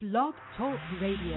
Blog Talk Radio.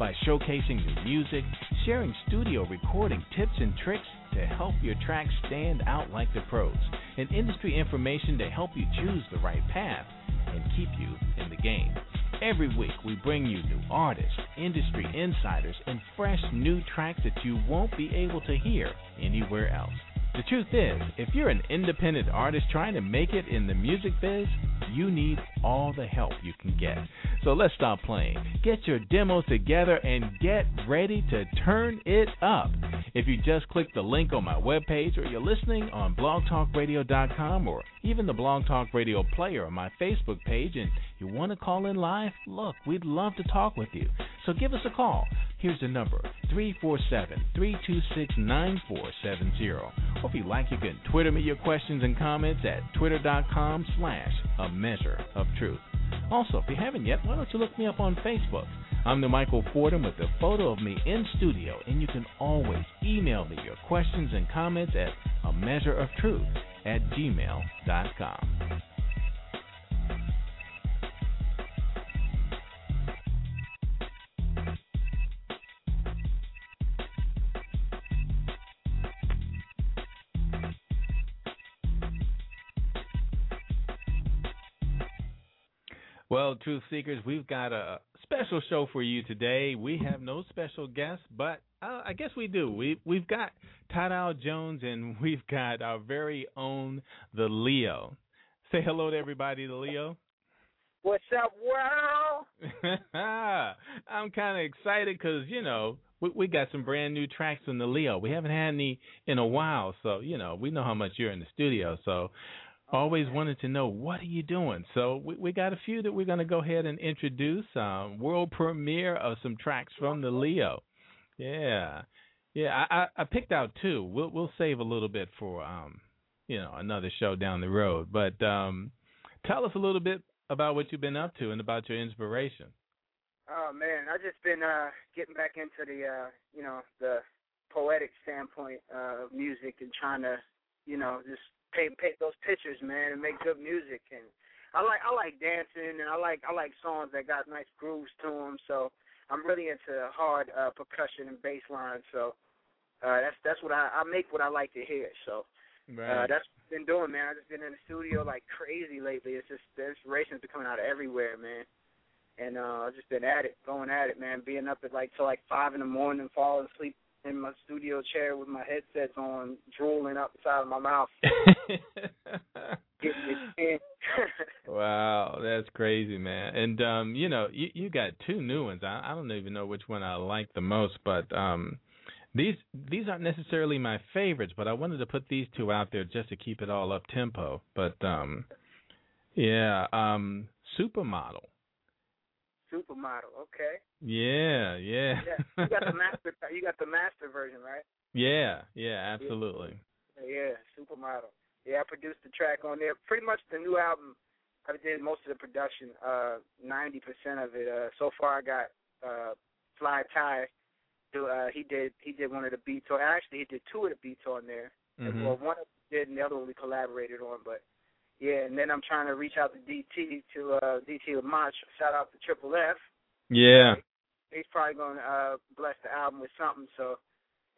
by showcasing new music, sharing studio recording tips and tricks to help your tracks stand out like the pros, and industry information to help you choose the right path and keep you in the game. Every week, we bring you new artists, industry insiders, and fresh new tracks that you won't be able to hear anywhere else. The truth is, if you're an independent artist trying to make it in the music biz, you need all the help you can get. So let's stop playing. Get your demos together and get ready to turn it up. If you just click the link on my webpage or you're listening on blogtalkradio.com or even the Blog Talk Radio player on my Facebook page and you want to call in live, look, we'd love to talk with you. So give us a call. Here's the number 347 326 9470. Or if you like, you can Twitter me your questions and comments at twitter.com slash a measure of truth. Also, if you haven't yet, why don't you look me up on Facebook? I'm the Michael Fordham with a photo of me in studio, and you can always email me your questions and comments at a measure of truth at gmail.com. Well, Truth Seekers, we've got a special show for you today. We have no special guests, but uh, I guess we do. We we've got Tadow Jones and we've got our very own the Leo. Say hello to everybody, the Leo. What's up, world? I'm kind of excited because you know we we got some brand new tracks from the Leo. We haven't had any in a while, so you know we know how much you're in the studio. So always wanted to know what are you doing. So we we got a few that we're going to go ahead and introduce. Um, world premiere of some tracks from the Leo. Yeah, yeah. I, I I picked out two. We'll we'll save a little bit for um you know another show down the road. But um tell us a little bit about what you've been up to and about your inspiration. Oh man, I've just been uh getting back into the uh you know the poetic standpoint of music and trying to you know just paint paint those pictures, man, and make good music. And I like I like dancing and I like I like songs that got nice grooves to them. So I'm really into hard uh, percussion and bass lines. So uh, that's that's what I I make what I like to hear. So uh, Right. that's what I've been doing, man. I've just been in the studio like crazy lately. It's just the inspiration's been coming out of everywhere, man. And uh, I've just been at it, going at it, man. Being up at like till like five in the morning, falling asleep in my studio chair with my headsets on, drooling out the side of my mouth, getting it in. wow, that's crazy, man. And um, you know, you you got two new ones. I, I don't even know which one I like the most, but um, these these aren't necessarily my favorites, but I wanted to put these two out there just to keep it all up tempo. But um, yeah, um, supermodel. Supermodel, okay. Yeah, yeah. Yeah, you got the master. You got the master version, right? yeah, yeah, absolutely. Yeah, supermodel. Yeah, I produced the track on there. Pretty much the new album. I did most of the production. Uh, ninety percent of it. Uh, so far, I got uh, Fly Ty. Do uh, he did he did one of the beats on. Actually, he did two of the beats on there. Mhm. Well, one of them did, and the other one we collaborated on. But yeah, and then I'm trying to reach out to DT to uh, DT Lamont. Shout out to Triple F. Yeah. He's probably gonna uh, bless the album with something. So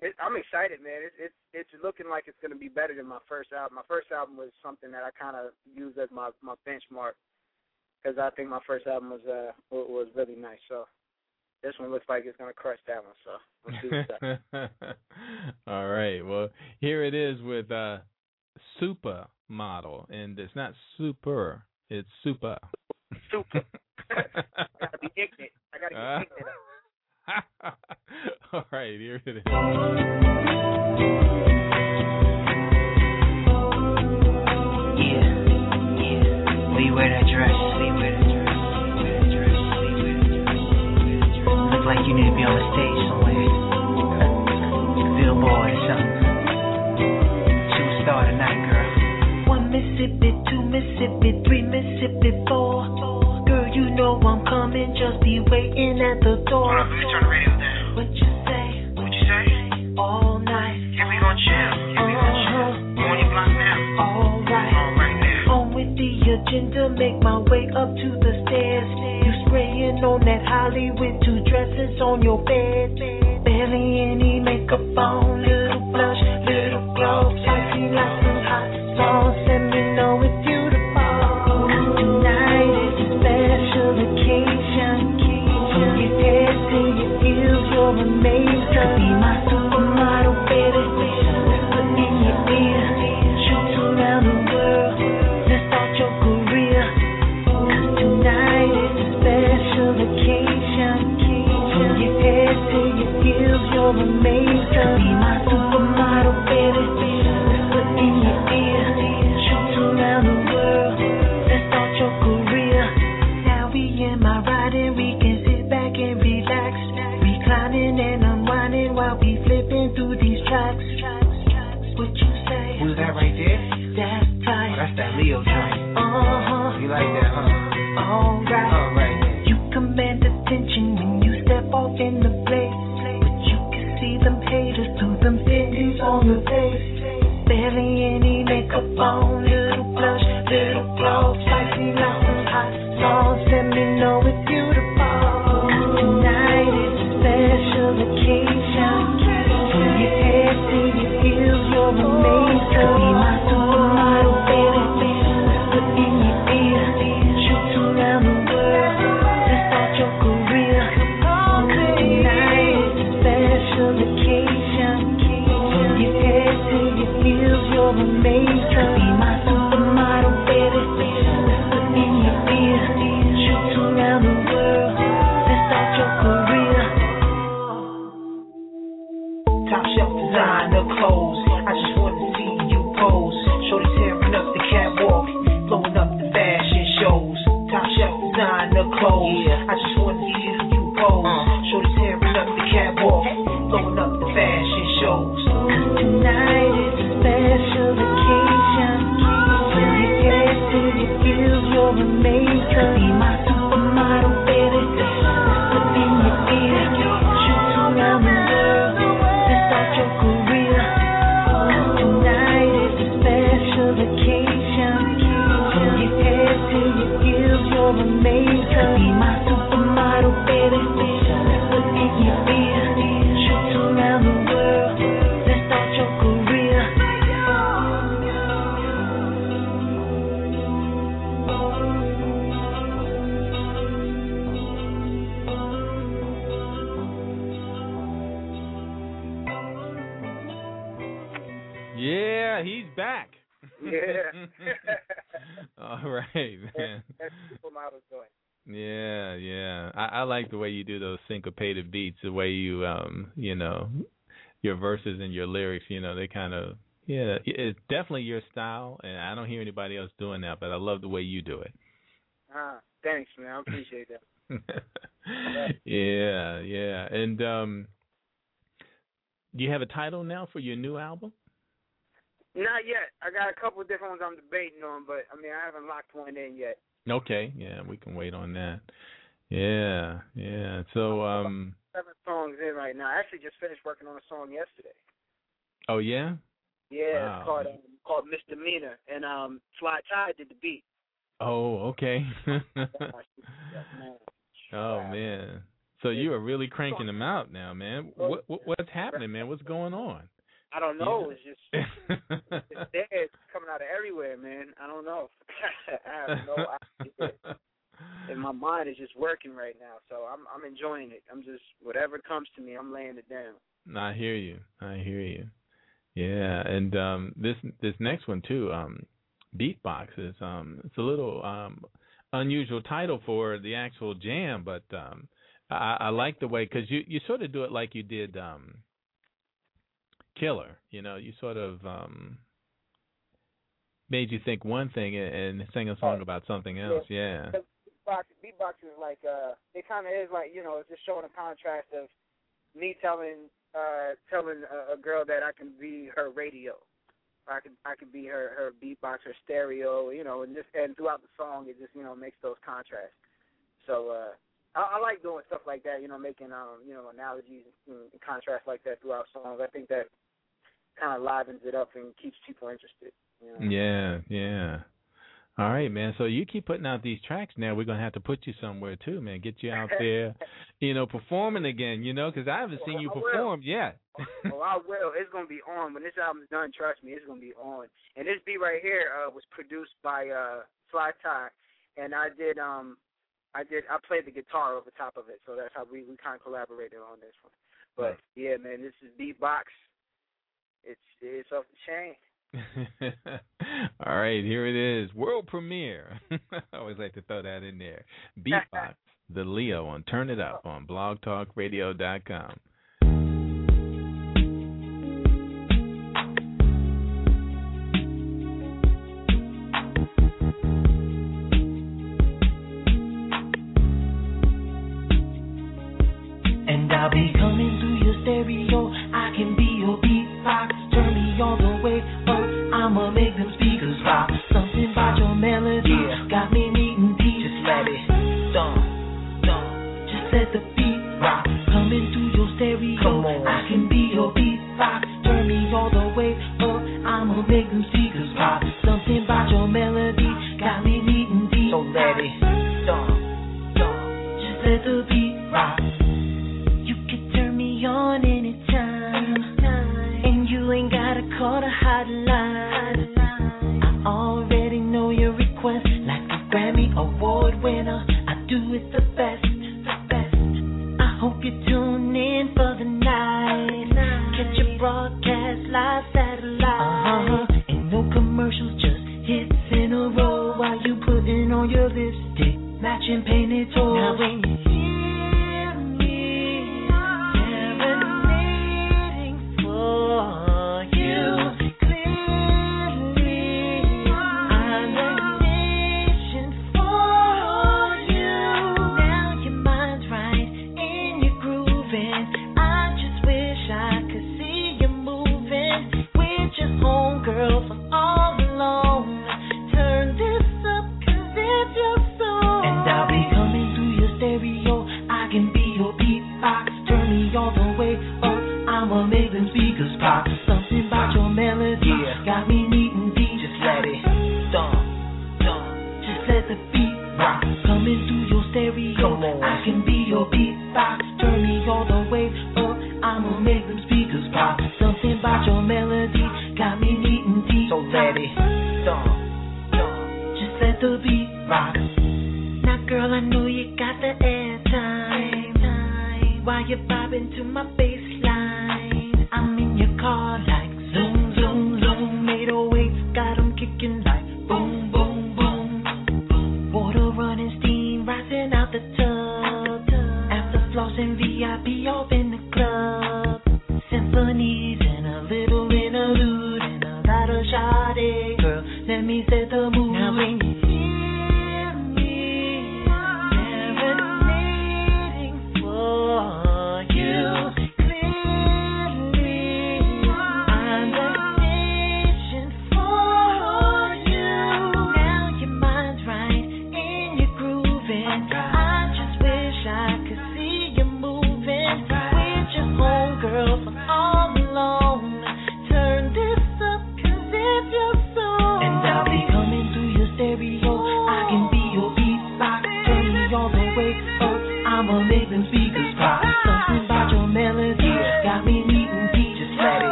it, I'm excited, man. It's it's it's looking like it's gonna be better than my first album. My first album was something that I kind of used as my my benchmark because I think my first album was uh was really nice. So this one looks like it's gonna crush that one. So we'll see what's up. All right. Well, here it is with uh super model and it's not super, it's super. Super. I gotta be ignorant. I gotta Uh. ignorant. All right, here it is. Yeah, yeah. We wear that dress. We wear that dress. We wear that dress. We wear that dress. Look like you need to be on the stage somewhere. Billboard or something. Mississippi, two Mississippi, three Mississippi, four. Girl, you know I'm coming. Just be waiting at the door. Hold on, let me turn the radio down. What you say? What you say? All night. Yeah, we gon' chill. Yeah, we gon' chill. Uh-huh. I'm on your block now. All right. All right now. On with the agenda, make my way up to the stairs. You spraying on that Holly with two dresses on your bed. Barely any makeup on, your verses and your lyrics, you know, they kind of yeah, it's definitely your style and I don't hear anybody else doing that, but I love the way you do it. Ah, thanks, man. I appreciate that. yeah, yeah. And um do you have a title now for your new album? Not yet. I got a couple of different ones I'm debating on, but I mean I haven't locked one in yet. Okay, yeah, we can wait on that. Yeah, yeah. So um Seven songs in right now. I actually just finished working on a song yesterday. oh yeah? Yeah, Wow. it's called um, called Misdemeanor, and um, Fly Tide did the beat. Oh, okay. Oh man. So you are really cranking them out now, man. What, what what's happening, man? What's going on? I don't know. It's just it's there. It's coming out of everywhere, man. I don't know. I have no idea. And my mind is just working right now, so I'm I'm enjoying it. I'm just whatever comes to me, I'm laying it down. I hear you. I hear you. Yeah, and um this this next one too, um Beatbox is um it's a little um unusual title for the actual jam, but um I, I like the way because you you sort of do it like you did um Killer. You know, you sort of um made you think one thing and, and sing a song about something else. Yeah. Beatbox, beatbox is like uh, it kind of is like you know, it's just showing a contrast of me telling uh telling a, a girl that I can be her radio. I could I could be her her beatbox, her stereo, you know, and just and throughout the song it just you know makes those contrasts. So uh, I, I like doing stuff like that, you know, making um you know analogies and contrasts like that throughout songs. I think that kind of livens it up and keeps people interested. You know? Yeah, yeah. All right, man. So you keep putting out these tracks now. We're gonna have to put you somewhere too, man. Get you out there, you know, performing again. You know, because I haven't seen you I will. perform yet. oh, I will. It's gonna be on when this album's done. Trust me, it's gonna be on. And this beat right here uh, was produced by uh, Fly Tie, and I did um, I did I played the guitar over top of it, so that's how we we kind of collaborated on this one. But yeah, man, this is beatbox. It's it's off the chain. All right, here it is. World premiere. I always like to throw that in there. Beatbox, the Leo on Turn It Up on blogtalkradio.com.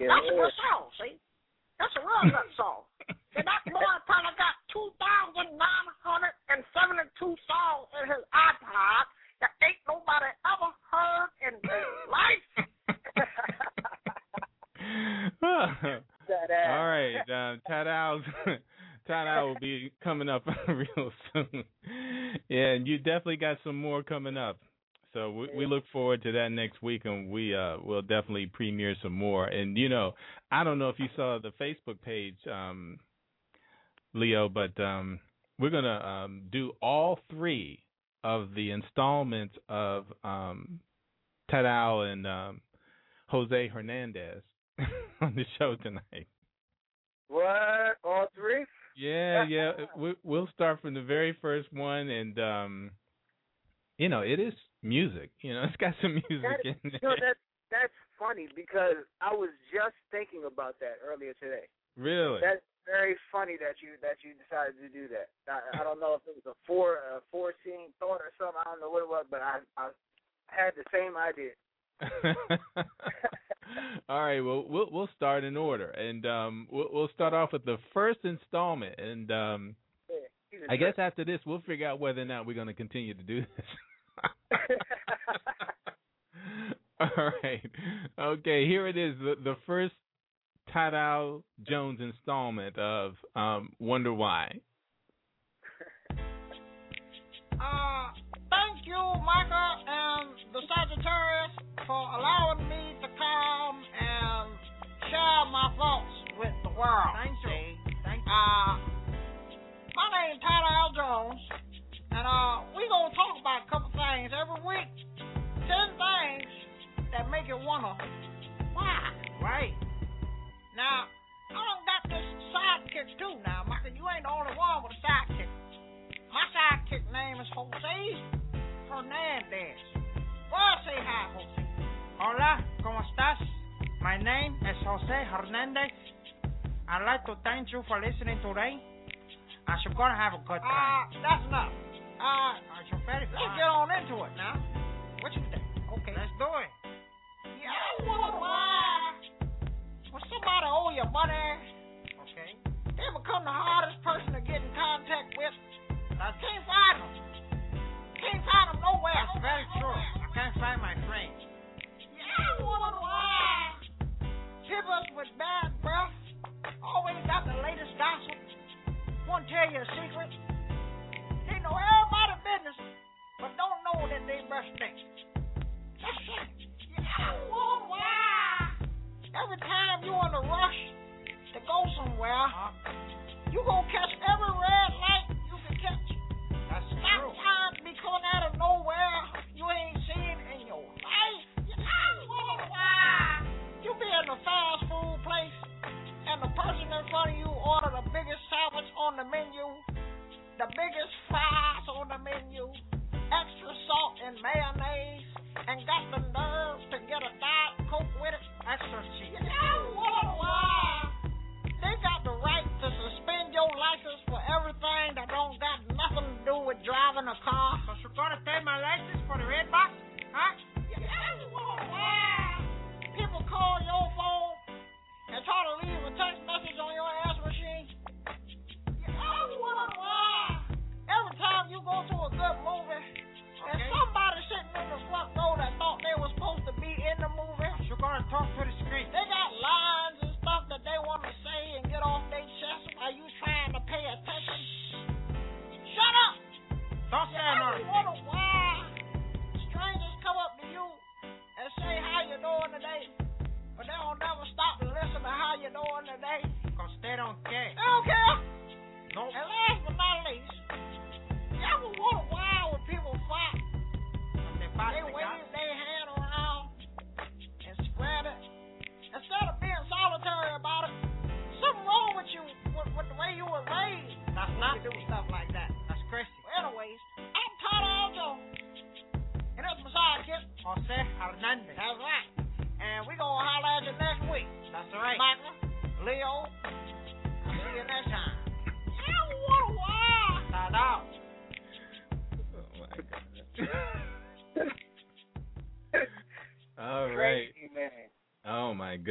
Yeah. that's a good song, see? That's a real good song. And that boy probably got 2,972 songs in his iPod that ain't nobody ever heard in their life. All right, ass. All right, um, Tadow's Tadow will be coming up real soon. Yeah, and you definitely got some more coming up. So we, we look forward to that next week, and we uh will definitely premiere some more. And you know, I don't know if you saw the Facebook page, um, Leo, but um, we're gonna um do all three of the installments of um Tadow and um Jose Hernandez on the show tonight. What? All three? Yeah, yeah. We, we'll start from the very first one, and um, you know, it is music. You know, it's got some music That, in you know, that's that's funny because I was just thinking about that earlier today. really? That's very funny that you that you decided to do that. I, I don't know if it was a four a foreseen thought or something. I don't know what it was, but I I had the same idea. All right. Well, we'll we'll start in order, and um, we'll we'll start off with the first installment, and um, Yeah, I guess after this, we'll figure out whether or not we're going to continue to do this. All right. Okay, here it is. The, the first Tadow Jones installment of um, Wonder Why. Uh, thank you, Michael and the Sagittarius, for allowing me to come and share my thoughts with the world. Thank you. Thank you. Uh, my name's Tyler L. Jones, and uh, we gonna talk about a couple things every week. Ten things that make you wonder why. Right. Now, I done got this sidekick too. Now, Michael, you ain't the only one with a sidekick. My sidekick name is Jose Hernandez. Well, say hi, Jose. Hola, ¿cómo estás? My name is Jose Hernandez. I'd like to thank you for listening today. And you're gonna have a good Uh, time. that's enough. Uh, Are you very let's get on into it now. What you think? Okay. Let's do it. Yeah, I wonder why. When somebody owe you money, Okay. they become the hardest person to get in contact with. I can't find them. Can't find them nowhere. That's very true. I can't find my friend. Yeah, I wonder why. People with bad breath always got the latest gossip. Won't tell you a secret know everybody business, but don't know that they breast next. Every time you on a rush to go somewhere, uh-huh. you gonna catch every red light you can catch. That's Stop true. time be coming out of nowhere you ain't seen in your life. You be in a fast food place and the person in front of you ordered the biggest sandwich on the menu the biggest fries on the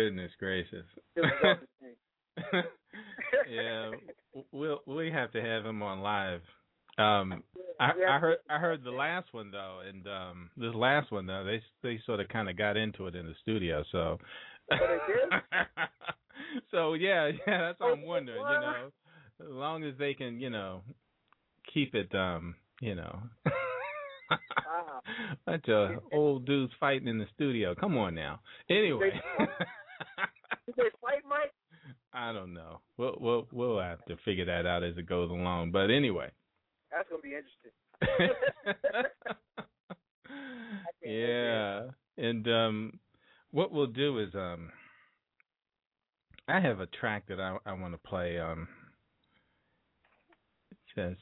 goodness gracious. It was everything. yeah, we'll we have to have him on live. Um, I, I heard I heard the last one though, and um, this last one though, they they sort of kind of got into it in the studio. So, Oh, so yeah, yeah, that's what I'm wondering. You know, as long as they can, you know, keep it, um, you know. Bunch of old dudes fighting in the studio. Come on now. Anyway. Did they fight Mike? I don't know. We'll we'll we'll have to figure that out as it goes along. But anyway. That's gonna be interesting. yeah. And um what we'll do is um I have a track that I I want to play um it says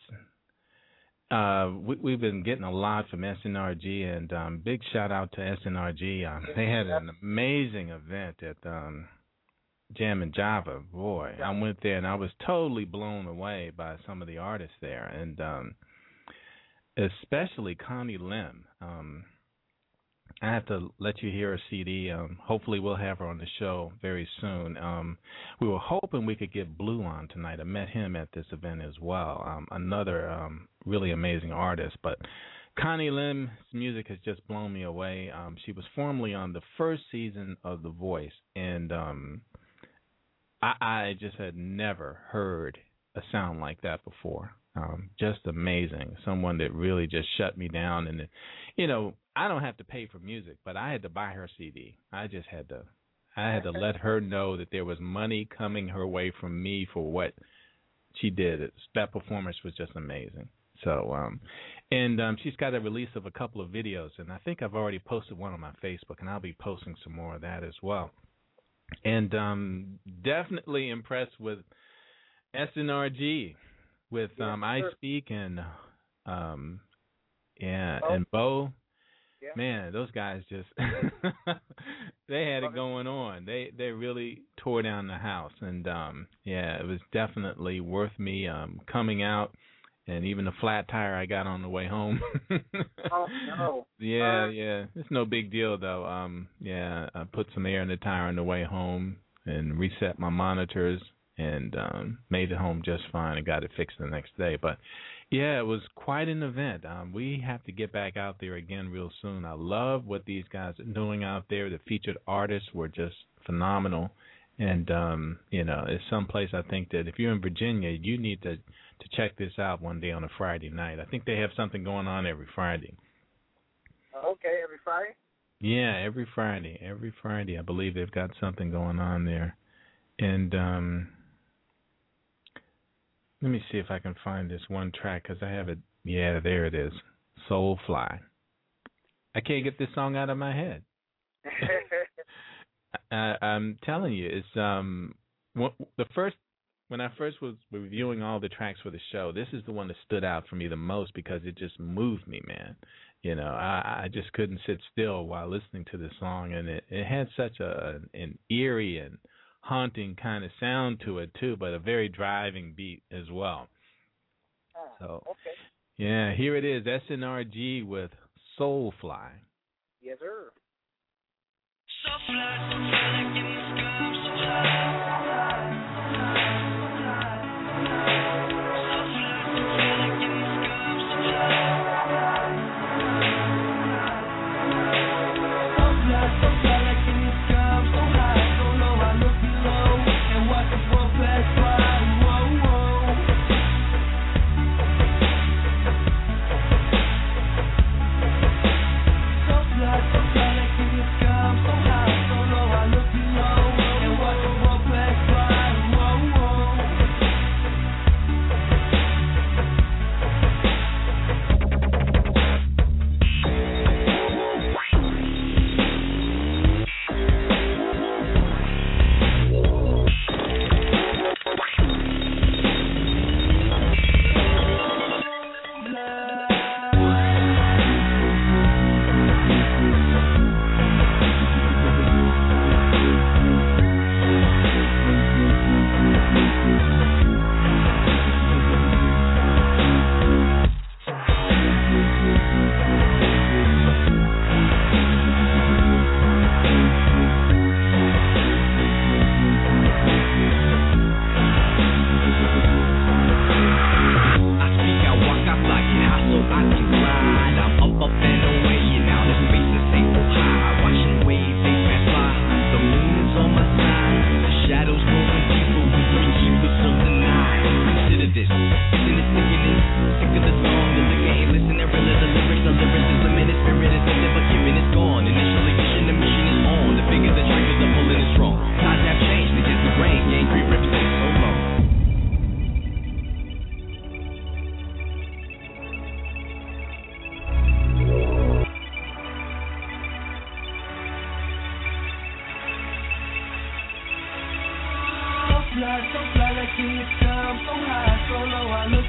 uh we we've been getting a lot from SNRG and um big shout out to SNRG. Um they had an amazing event at um Jam and Java. Boy, I went there and I was totally blown away by some of the artists there and um especially Connie Lim. Um I have to let you hear a CD. Um, hopefully, we'll have her on the show very soon. Um, we were hoping we could get Blue on tonight. I met him at this event as well. Um, another um, really amazing artist. But Connie Lim's music has just blown me away. Um, she was formerly on the first season of The Voice, and um, I, I just had never heard a sound like that before. Um, just amazing. Someone that really just shut me down. And, you know, I don't have to pay for music, but I had to buy her CD. I just had to, I had to let her know that there was money coming her way from me for what she did. That performance was just amazing. So, um, and um, she's got a release of a couple of videos, and I think I've already posted one on my Facebook, and I'll be posting some more of that as well. And um, definitely impressed with SNRG with um I sure. Speak and um yeah Bo. and Bo. Yeah. Man, those guys just they had it going on. They they really tore down the house and um yeah, it was definitely worth me um coming out and even the flat tire I got on the way home. Oh no. Yeah, Uh, yeah. It's no big deal though. Um yeah, I put some air in the tire on the way home and reset my monitors and um made it home just fine and got it fixed the next day. But yeah, it was quite an event. Um we have to get back out there again real soon. I love what these guys are doing out there. The featured artists were just phenomenal. And um, you know, it's someplace I think that if you're in Virginia, you need to to check this out one day on a Friday night. I think they have something going on every Friday. Okay, every Friday. Yeah, every Friday. Every Friday, I believe they've got something going on there. And um let me see if I can find this one track because I have it. Yeah, there it is. Soulfly. I can't get this song out of my head. I, I'm telling you, it's um the first when I first was reviewing all the tracks for the show. This is the one that stood out for me the most because it just moved me, man. You know, I, I just couldn't sit still while listening to this song, and it it had such a an eerie and haunting kind of sound to it too, but a very driving beat as well. Ah, so okay. yeah, here it is, SNRG with Soulfly. Yes, sir. So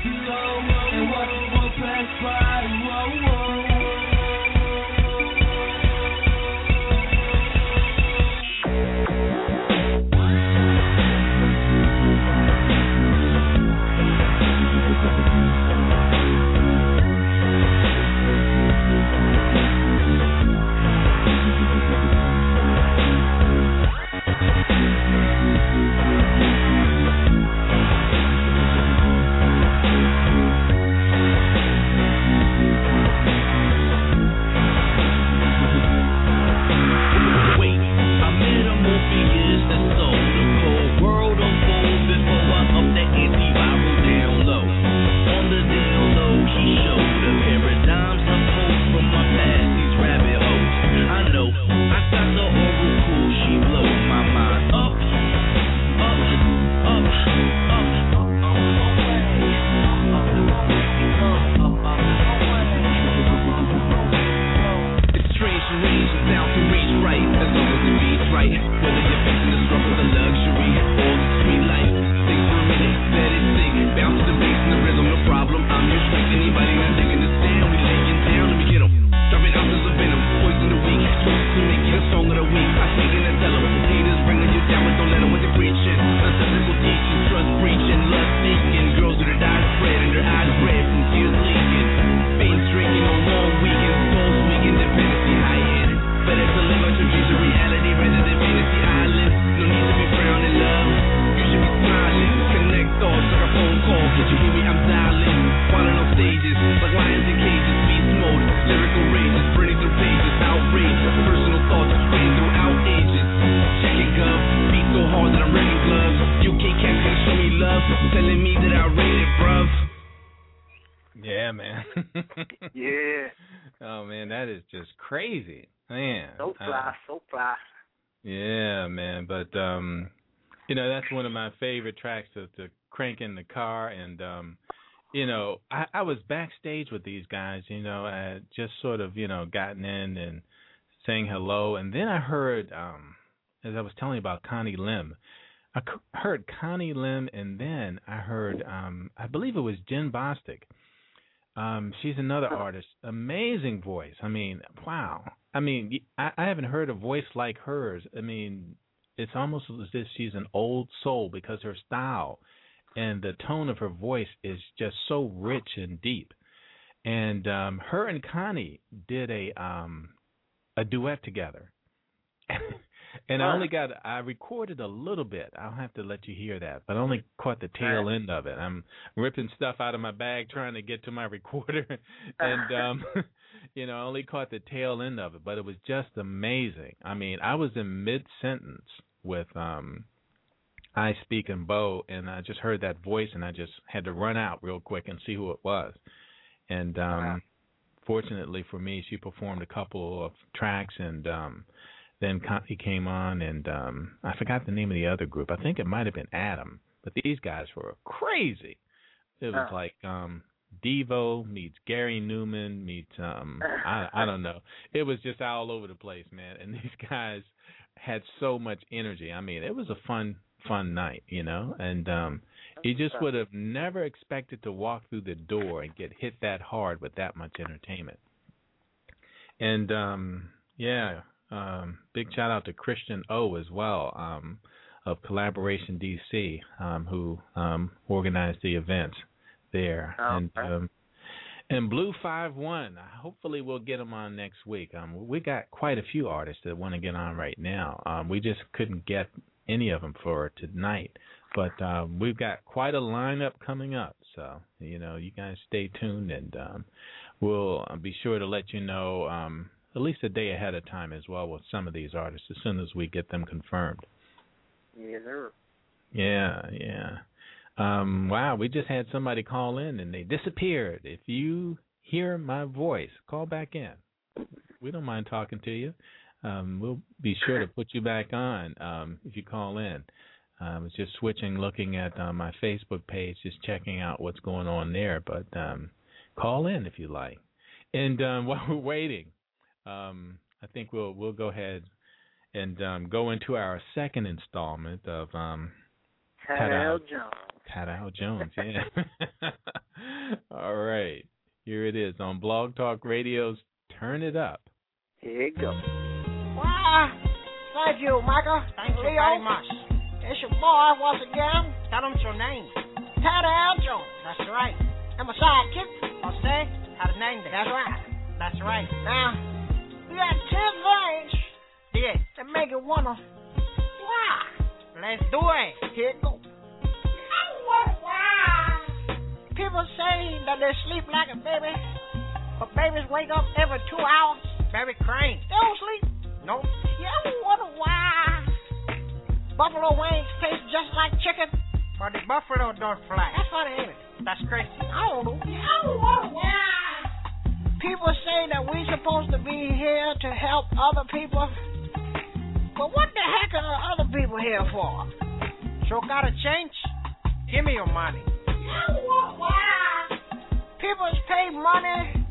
low, I Yeah, man. Yeah. Oh man, that is just crazy, man. So Uh, fly, so fly. Yeah, man. But um you know, that's one of my favorite tracks to to crank in the car and um you know, I, I was backstage with these guys, you know, I had just sort of, you know, gotten in and saying hello and then I heard um as I was telling you about Connie Lim. I heard Connie Lim and then I heard um I believe it was Jen Bostic. Um, she's another artist. Amazing voice. I mean, wow. I mean, y- I, I haven't heard a voice like hers. I mean, it's almost as if she's an old soul because her style and the tone of her voice is just so rich and deep. And um, her and Connie did a um, a duet together. and I only got I recorded a little bit. I'll have to let you hear that, but I only caught the tail end of it. I'm ripping stuff out of my bag trying to get to my recorder, and um, you know, I only caught the tail end of it. But it was just amazing. I mean, I was in mid sentence with um, I Speak and Bo, and I just heard that voice, and I just had to run out real quick and see who it was. And um, fortunately for me, she performed a couple of tracks, and um, then he came on, and um, I forgot the name of the other group. I think it might have been Adam, but these guys were crazy. It was Oh. like um, Devo meets Gary Numan meets um, I I don't know. It was just all over the place, man. And these guys had so much energy. I mean, it was a fun fun night, you know, and um you just would have never expected to walk through the door and get hit that hard with that much entertainment. And um yeah, um big shout out to Christian O as well, um of Collaboration DC, um, who um organized the event there. Oh, and okay. um and Blue Five One, hopefully we'll get them on next week. Um, we got quite a few artists that want to get on right now. Um, we just couldn't get any of them for tonight, but um, we've got quite a lineup coming up. So you know, you guys stay tuned, and um, we'll uh, be sure to let you know um, at least a day ahead of time as well with some of these artists as soon as we get them confirmed. Yes, sir. Yeah, yeah. Um, wow, we just had somebody call in and they disappeared. If you hear my voice, call back in. We don't mind talking to you. Um, we'll be sure to put you back on um, if you call in. I was just switching, looking at uh, my Facebook page, just checking out what's going on there. But um, call in if you like. And um, while we're waiting, um, I think we'll we'll go ahead and um, go into our second installment of um, Tadow Al. Jones. Cat Al Jones, yeah. All right. Here it is on Blog Talk Radio's Turn It Up. Here it goes. Why, thank you, Michael. Thank you Leo. very much. It's your boy once again, Tell them your name. Tadow Jones. That's right. I'm a sidekick. Jose had a name there. That's right. That's right. Now, we got ten things Yeah. that make you wonder why. Let's do it. Here it goes. People say that they sleep like a baby, but babies wake up every two hours. Baby Crane. They don't sleep. Nope. You ever wonder why buffalo wings taste just like chicken? But the buffalo don't fly. That's funny, ain't it? That's crazy. I don't know. You ever wonder why people say that we're supposed to be here to help other people? But what the heck are other people here for? So gotta change. Give me your money. People pay money,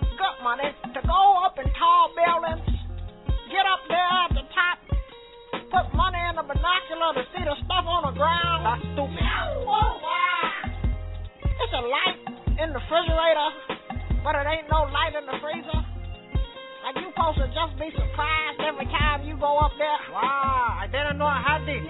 good money, to go up in tall buildings, get up there at the top, put money in the binocular to see the stuff on the ground. That's stupid. It's a light in the refrigerator, but it ain't no light in the freezer. Like you supposed to just be surprised every time you go up there. Wow, I didn't know I had this.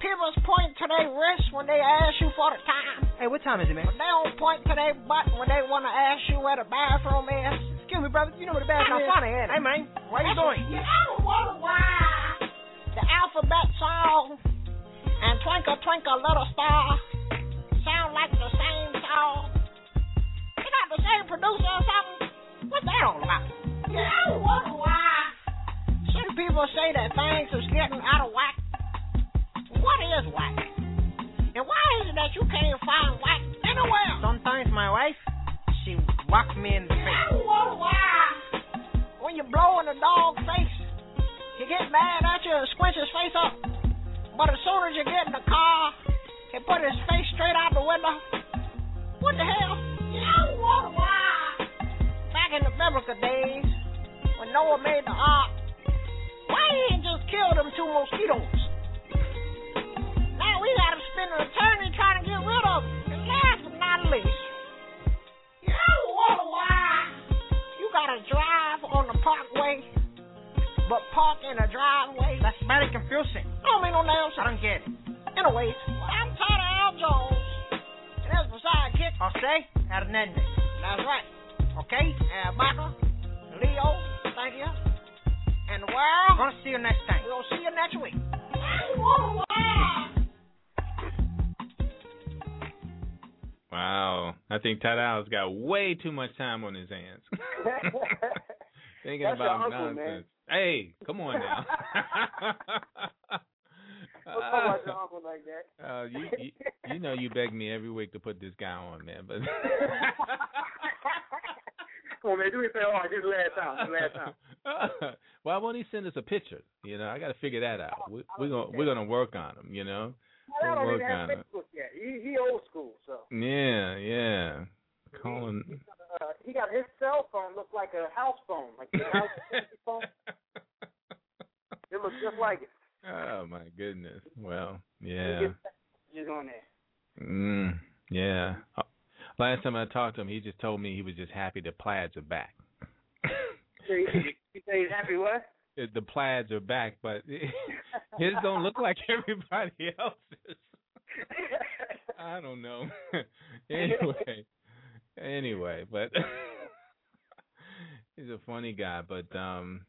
People point to their wrist when they ask you for the time. Hey, what time is it, man? But they don't point to their butt when they want to ask you where the bathroom is. Excuse me, brother. You know what the That's bathroom is? funny, ain't it? Hey, man. What you doing? The alphabet song and Twinkle Twinkle Little Star sound like the same song. They got the same producer or something. What's that all about? Some people say that things is getting out of whack. What is whack? And why is it that you can't find whack anywhere? Sometimes my wife, she whack me in the face. When you blow in the dog face, he get mad at you and squinch his face up. But as soon as you get in the car, he put his face straight out the window. What the hell? Back in the biblical days, when Noah made the ark, why he ain't just killed them two mosquitoes? Think Tadow's got way too much time on his hands. Thinking That's about uncle, nonsense. man. Hey, come on now. Don't talk about your uncle like that. Uh, you, you you know you beg me every week to put this guy on, man. But Come on, man. Do it say, oh, this last time. Last time. Why won't he send us a picture? You know, I got to figure that out. We, we're gonna we're gonna work on him. You know. We'll work on it. Facebook yet. He, he old school, so. Yeah, yeah. Calling. Uh, he got his cell phone look like a house phone, like the house phone. It looks just like it. Oh my goodness. Well, He yeah. gets on there. Mm, yeah. Uh, Last time I talked to him, he just told me he was just happy the plaids are back. He, he say he's happy what? the plaids are back, but his don't look like everybody else's. I don't know. anyway, anyway, but he's a funny guy. But um,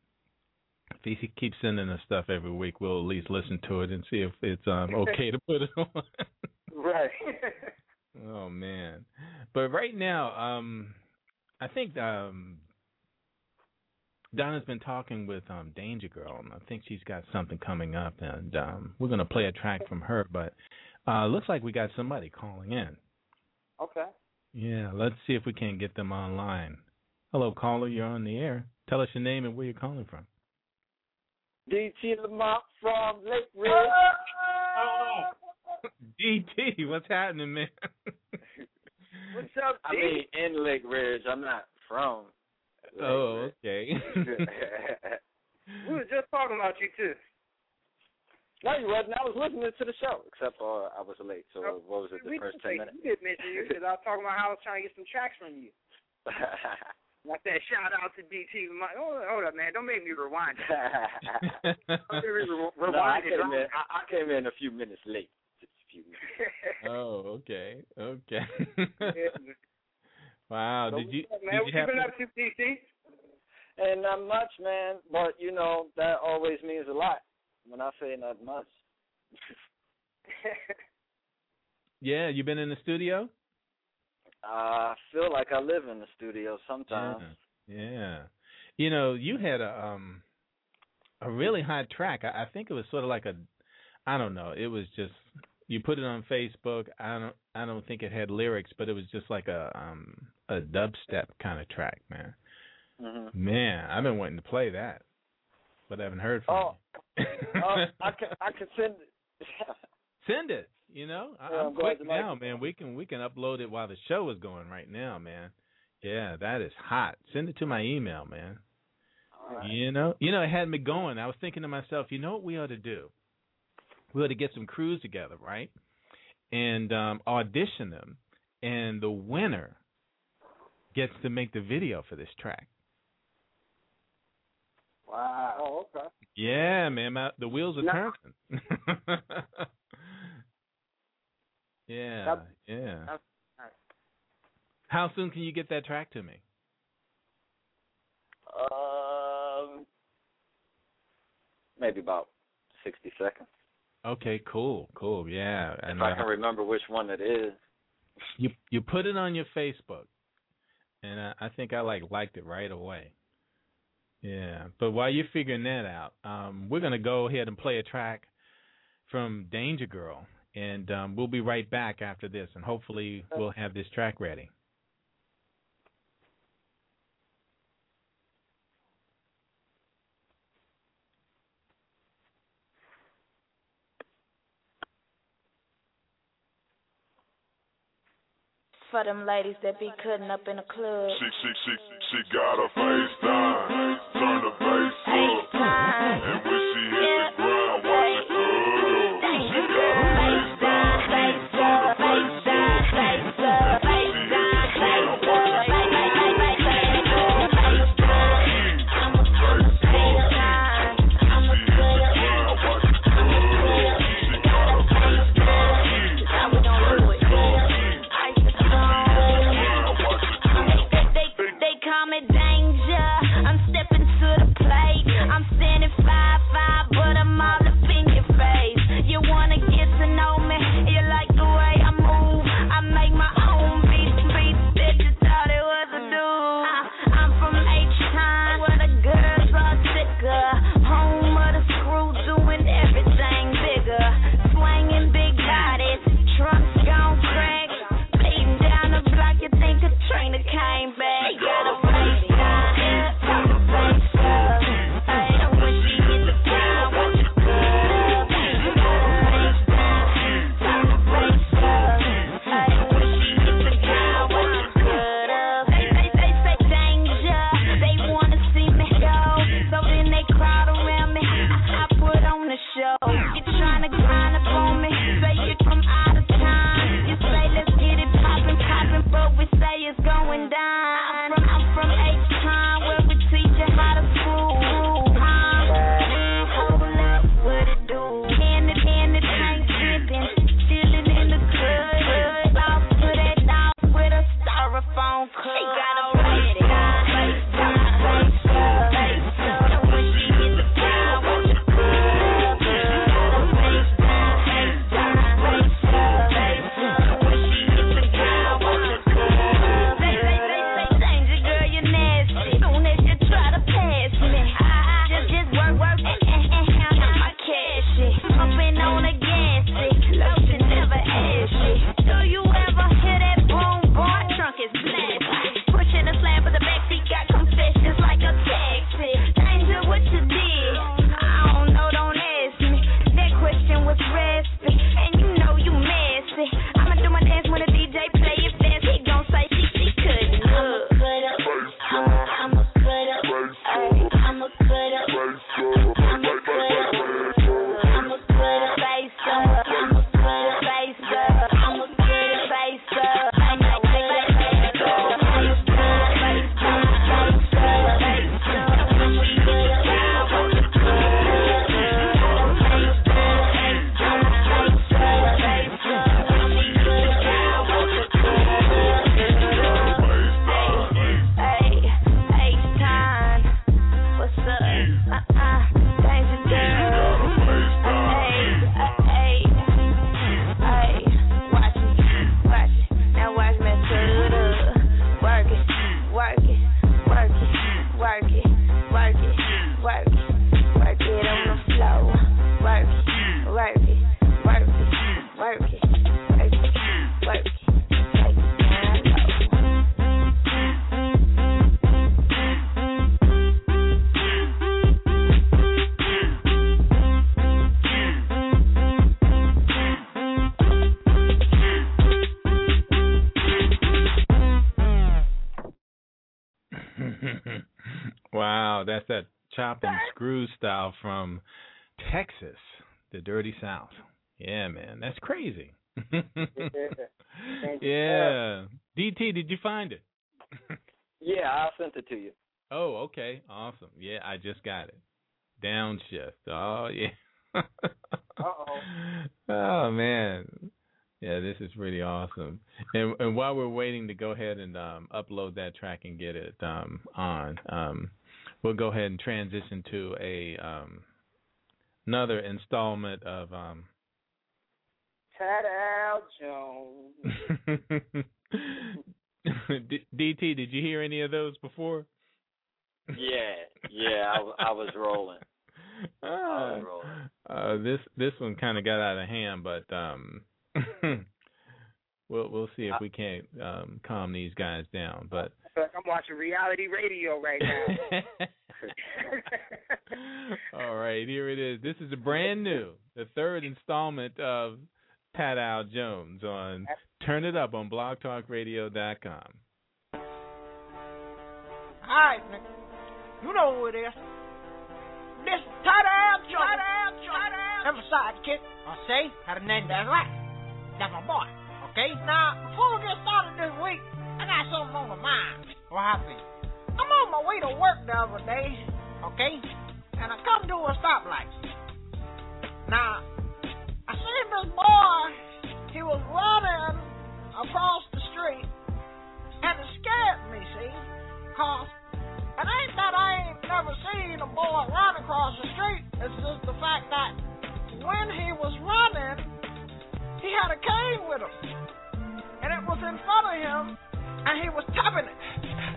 if he keeps sending us stuff every week, we'll at least listen to it and see if it's um okay to put it on. right. oh man, but right now, um, I think um. Donna's been talking with um Danger Girl, and I think she's got something coming up, and um we're gonna play a track from her. But uh looks like we got somebody calling in. okay. Yeah, let's see if we can't get them online. Hello, caller, you're on the air. Tell us your name and where you're calling from. DT Lamont from Lake Ridge. DT, what's happening, man? What's up, I mean, in Lake Ridge. I'm not from. Lake oh, Ridge. okay. we were just talking about you too. No, you wasn't. I was listening to the show, except uh, I was late. So Oh, what was it? The we first did say- ten minutes. You did mention you because I was talking about how I was trying to get some tracks from you. Like that shout out to DT. My, oh, hold up, man. Don't make me rewind. Don't make me re- no, I rewind came in. I, I came in a few minutes late. Just a few minutes. oh, okay, okay. Wow. So Did you up, man? did what you you have been up to, DC? And not much, man. But you know that always means a lot when I say not much. Yeah, you been in the studio? I feel like I live in the studio sometimes. Yeah. Yeah. You know, you had a um a really hot track. I, I think it was sort of like a I don't know. It was just you put it on Facebook. I don't I don't think it had lyrics, but it was just like a um a dubstep kind of track, man. Mhm. Man, I've been wanting to play that. But I haven't heard from Oh, you. uh, I can I can send. It. send it. You know, I, Yeah, I'm quick like now, man. We can we can upload it while the show is going right now, man. Yeah, that is hot. Send it to my email, man. Right. You know, you know, it had me going. I was thinking to myself, you know what we ought to do? We ought to get some crews together, right? And um audition them, and the winner gets to make the video for this track. Wow. Oh, okay. Yeah, man, my, the wheels are No. turning. yeah, yeah. that's- How soon can you get that track to me? Um, maybe about sixty seconds. Okay, cool, cool. Yeah, and if I uh, can remember which one it is. you you put it on your Facebook, and I, I think I like liked it right away. Yeah, but while you're figuring that out, um, we're gonna go ahead and play a track from Danger Girl, and um, we'll be right back after this, and hopefully we'll have this track ready. For them ladies that be cutting up in the club. She, she, she, she got her face down, turn the bass up, and when she hit the chop and screw style from Texas, the dirty South. Yeah, man, that's crazy. yeah. DT, did you find it? Yeah, I sent it to you. Oh, okay. Awesome. Yeah, I just got it. Downshift. Oh, yeah. Uh-oh. oh man. Yeah, this is really awesome. And and while we're waiting to go ahead and um upload that track and get it um on, um we'll go ahead and transition to a um another installment of um Tadow Jones. D- DT, did you hear any of those before? Yeah, yeah, I, was rolling. I was rolling. uh, this this one kind of got out of hand, but um, we'll we'll see if we can't um, calm these guys down. But I feel like I'm watching reality radio right now. all right, here it is. This is a brand new, the third installment of Tadow Jones on Turn It Up on BlogTalkRadio.com. Alright, nigga. You know who it is. This tight ass joint. Tight ass joint. And my sidekick. I say, Hernandez. That's right. That's my boy. Okay? Now, before we get started this week, I got something on my mind. What happened? I'm on my way to work the other day. Okay? And I come to a stoplight. Now, I seen this boy. He was running across the street. And it scared me, see? Cause it ain't that I ain't never seen a boy run across the street. It's just the fact that when he was running, he had a cane with him. And it was in front of him, and he was tapping it,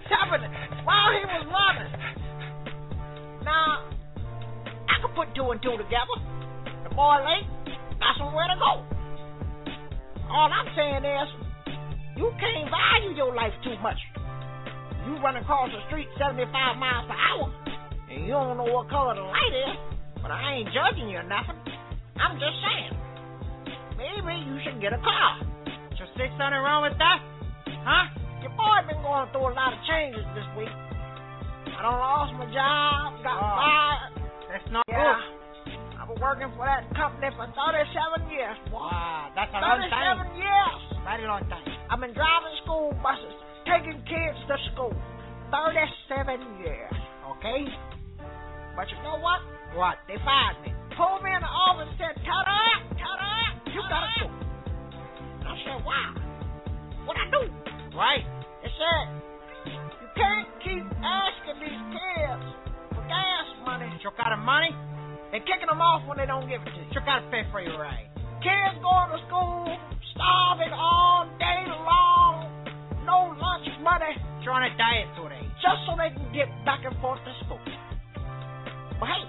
tapping it while he was running. Now, I could put two and two together. The boy late, got somewhere to go. All I'm saying is, you can't value your life too much. You run across the street 75 miles per hour, and you don't know what color the light is, but I ain't judging you or nothing. I'm just saying, maybe you should get a car. Just see something wrong with that? Huh? Your boy been going through a lot of changes this week. I done lost my job, got Oh. fired. That's not Yeah. good. I've been working for that company for 37 years, boy. Wow, that's a long time. 37 time. years. Very long time. I've been driving school buses, taking kids to school. 37 years, okay? But you know what? What? They fired me. Pulled me in the office and said, ta-da, ta-da, you gotta go. And I said, wow. What I do? Right. They said, you can't keep asking these kids for gas money You got money? and kicking them off when they don't give it to you. You gotta pay for your ride. Kids going to school, starving all day long, no lunch money, on a diet today. just so they can get back and forth to school. But hey,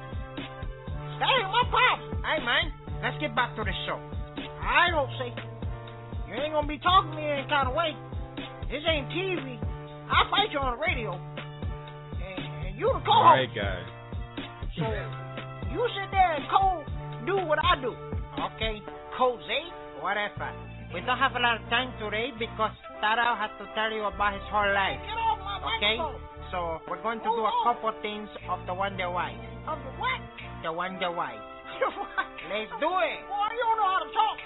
that ain't my problem. Hey, man, let's get back to the show. I don't see. You ain't gonna be talking to me any kind of way. This ain't TV. I'll fight you on the radio. And, and you the All right, co-host. guys. So you sit there and co do what I do. Okay, cozy, whatever. We don't have a lot of time today because Tadow has to tell you about his whole life. Get off my Okay? microphone. So we're going to oh, do a oh. couple things of the Wonder Why. Of the what? The Wonder Wife. what? Let's do it. Boy, you don't know how to talk.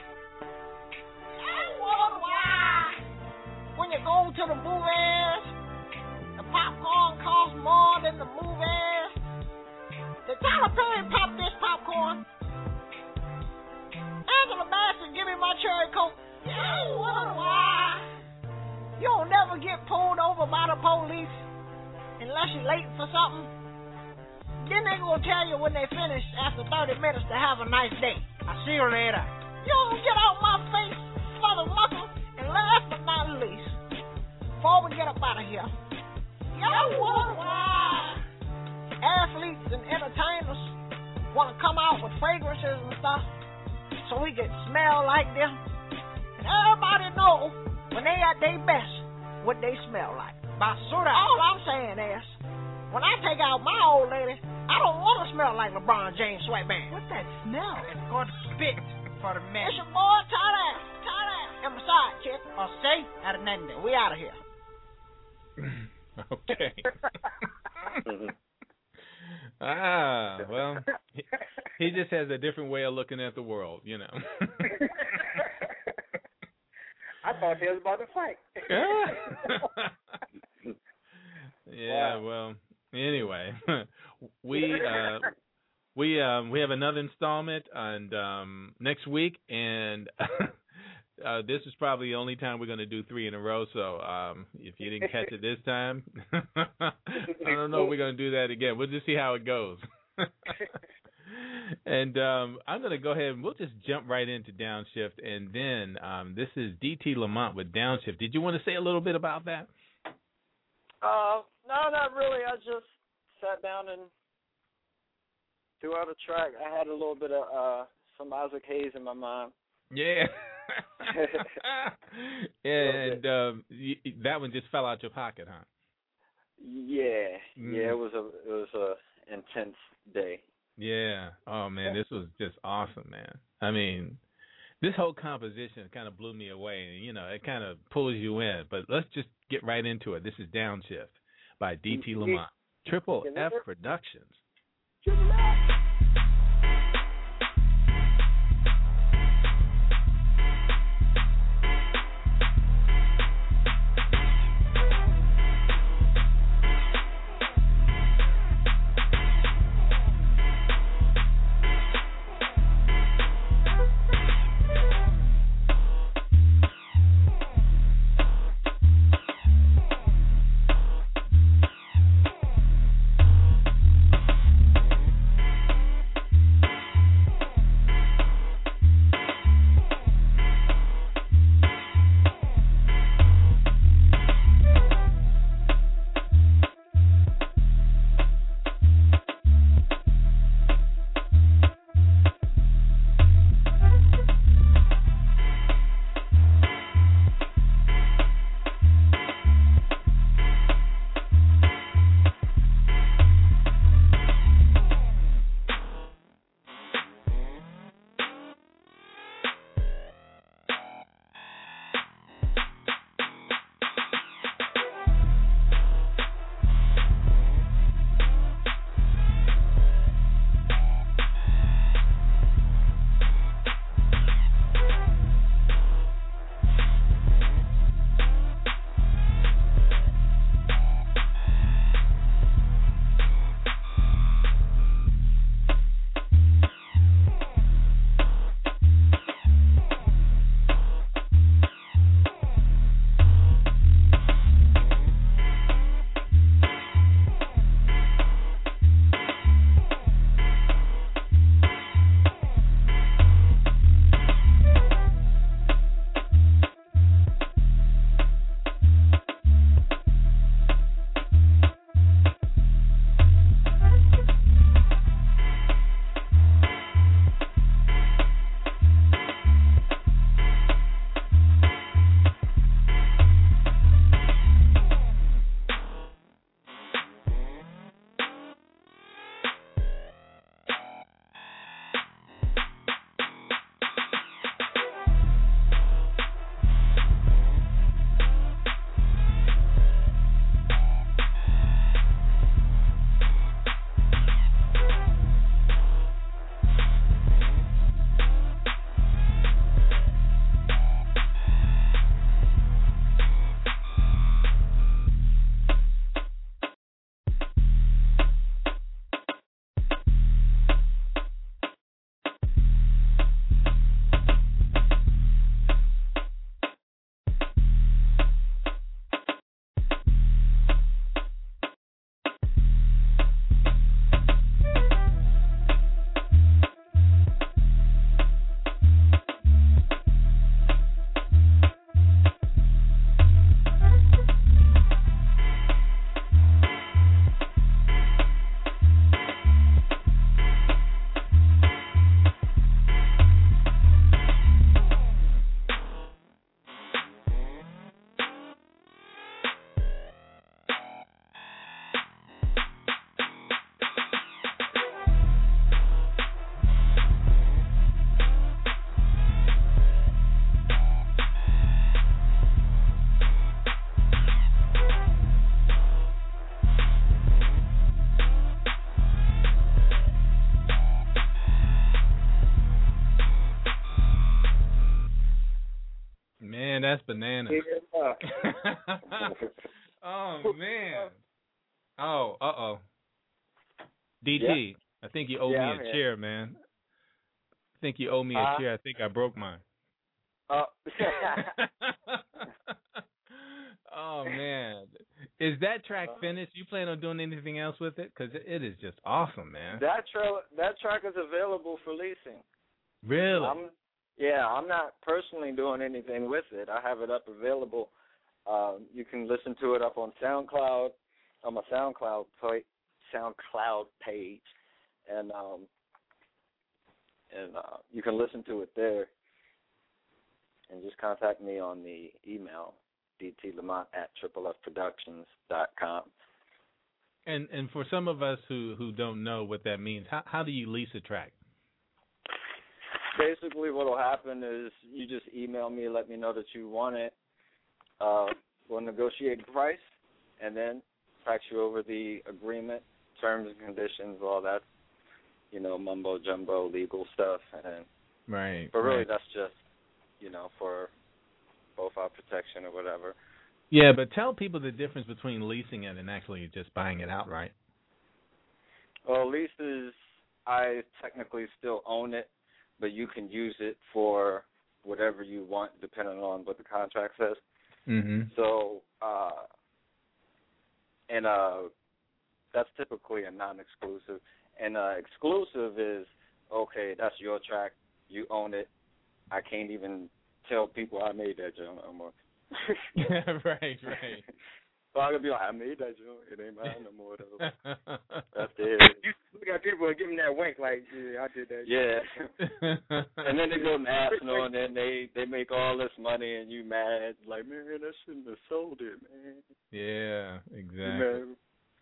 I wonder why. When you go to the movies, the popcorn costs more than the movies. Did Tyler Perry pop this popcorn? Angela Bassett give me my cherry coke. I wonder why. You'll never get pulled over by the police unless you're late for something. Then they gonna tell you when they finish after 30 minutes to have a nice day. I'll see you later. You don't get out my face, mother mucker. And last but not least, before we get up out of here, y'all wonder why athletes and entertainers want to come out with fragrances and stuff so we can smell like them. And everybody know when they at their best what they smell like. Basura. All I'm saying is, when I take out my old lady, I don't want to smell like LeBron James sweatband. What's that smell? It's called spit for the men. It's your boy, Tyler, Tyler, and my sidekick. Jose Hernandez. We out of here. okay. Ah, well, he, he just has a different way of looking at the world, you know. I thought they was about to fight. yeah, well, anyway, we uh we um we have another installment and um next week and uh this is probably the only time we're going to do 3 in a row so um if you didn't catch it this time I don't know if we're going to do that again. We'll just see how it goes. and um I'm going to go ahead and we'll just jump right into downshift and then um this is DT Lamont with downshift. Did you want to say a little bit about that? Uh, no, not really. I just sat down and threw out a track. I had a little bit of uh some Isaac Hayes in my mind. Yeah. and um that one just fell out your pocket, huh? Yeah, Mm. yeah. It was a it was a intense day. Yeah. Oh man, this was just awesome, man. I mean, this whole composition kind of blew me away, and you know, it kind of pulls you in. But let's just get right into it. This is Downshift by DT Lamont, Triple F Productions. That's bananas. Yeah. oh man. Oh, uh oh. DT, I think you owe Yeah, me a chair, man. I think you owe me a Uh, chair. I think I broke mine. Oh. oh man, is that track finished? You plan on doing anything else with it? Because it is just awesome, man. that trail, that track is available for leasing. Really? I'm, yeah, I'm not personally doing anything with it. I have it up available. Um, you can listen to it up on SoundCloud, on my SoundCloud pla- SoundCloud page, and um, and uh, you can listen to it there. And just contact me on the email dtlamont at triplefproductions.com. And and for some of us who who don't know what that means, how how do you lease a track? Basically what will happen is you just email me, let me know that you want it. Uh, we'll negotiate the price, and then fax you over the agreement, terms and conditions, all that, you know, mumbo jumbo legal stuff. And Right. but really, right. that's just you know for both our protection or whatever. Yeah, but tell people the difference between leasing it and actually just buying it outright. Well, leases, I technically still own it, but you can use it for whatever you want, depending on what the contract says. Mhm. So, uh, and uh, that's typically a non-exclusive. And uh, exclusive is okay. That's your track. You own it. I can't even tell people I made that joint no more. right, right. So I could be like, I made that joint. It ain't mine no more. Though. That's it. You look at people and give them that wink, like, yeah, I did that. Yeah. and then they go national, and then they they make all this money, and you mad like, man, I shouldn't have sold it, man. yeah, exactly. Man,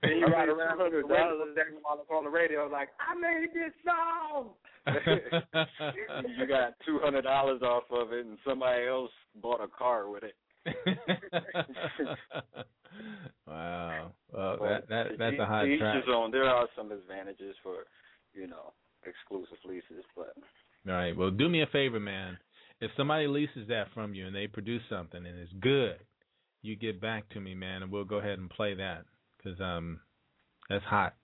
Then you ride around with the $200. radio station while it's on the radio, like, I made this song. you got two hundred dollars off of it, and somebody else bought a car with it. wow. Well, But that that that's a hot each track. his own. There are some advantages for, you know, exclusive leases, but All right. Well, do me a favor, man. If somebody leases that from you and they produce something and it's good, you get back to me, man, and we'll go ahead and play that because um, that's hot.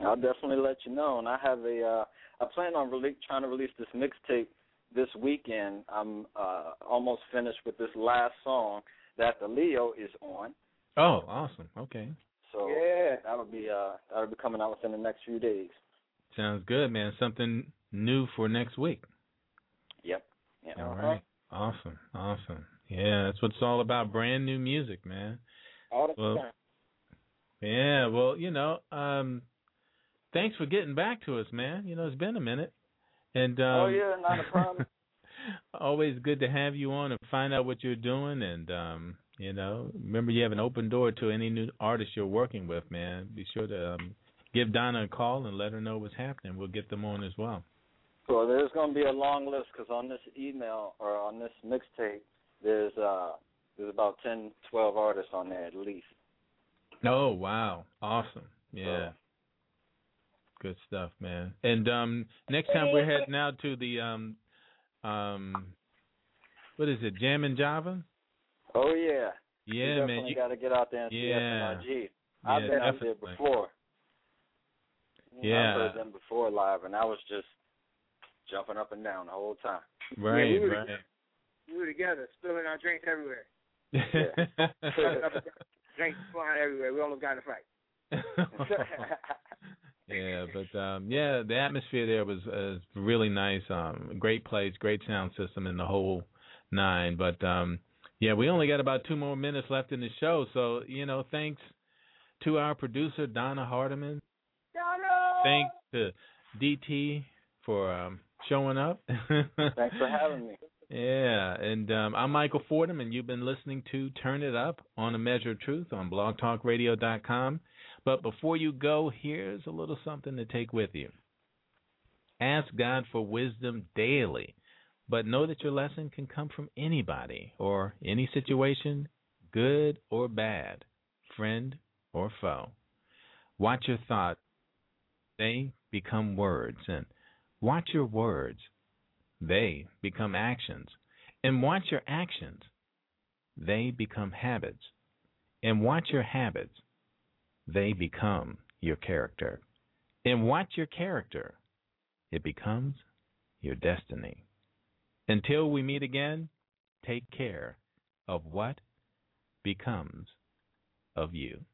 I'll definitely let you know. And I have a, uh, I plan on rele- trying to release this mixtape this weekend. I'm uh, almost finished with this last song that the Leo is on. Oh, awesome. Okay. So Yeah. that'll be uh, that'll be coming out within the next few days. Sounds good, man. Something new for next week. Yep. Yeah. All right. Awesome. Awesome. Yeah, that's what it's all about. Brand new music, man. All the Well, time. Yeah, well, you know, um thanks for getting back to us, man. You know, it's been a minute. And um oh yeah, not a problem. always good to have you on and find out what you're doing and um you know, remember you have an open door to any new artist you're working with, man. Be sure to um give Donna a call and let her know what's happening. We'll get them on as well. So there's going to be a long list because on this email or on this mixtape, there's uh there's about ten, twelve artists on there at least. Oh, wow. Awesome. Yeah. Good stuff, man. And um next time we're heading out to the um um what is it, Jammin Java? Oh yeah. Yeah, you man. definitely You, got to get out there and Yeah. see SNRG. I've Yeah, been out there before. Yeah. I've heard them before live, and I was just jumping up and down the whole time. right, we were- right. We were together, spilling our drinks everywhere. Drinks flying everywhere. We almost got in a fight. yeah, but um yeah, the atmosphere there was uh, really nice. Um great place, great sound system and the whole nine. But um yeah, we only got about two more minutes left in the show, so you know, thanks to our producer Donna Hardiman. Donna. Thanks to DT for um showing up. Thanks for having me. Yeah, and um, I'm Michael Fordham, and you've been listening to Turn It Up on A Measure of Truth on blogtalkradio.com. But before you go, here's a little something to take with you. Ask God for wisdom daily, but know that your lesson can come from anybody or any situation, good or bad, friend or foe. Watch your thoughts, they become words, and watch your words, they become actions. And watch your actions. They become habits. And watch your habits. They become your character. And watch your character. It becomes your destiny. Until we meet again, take care of what becomes of you.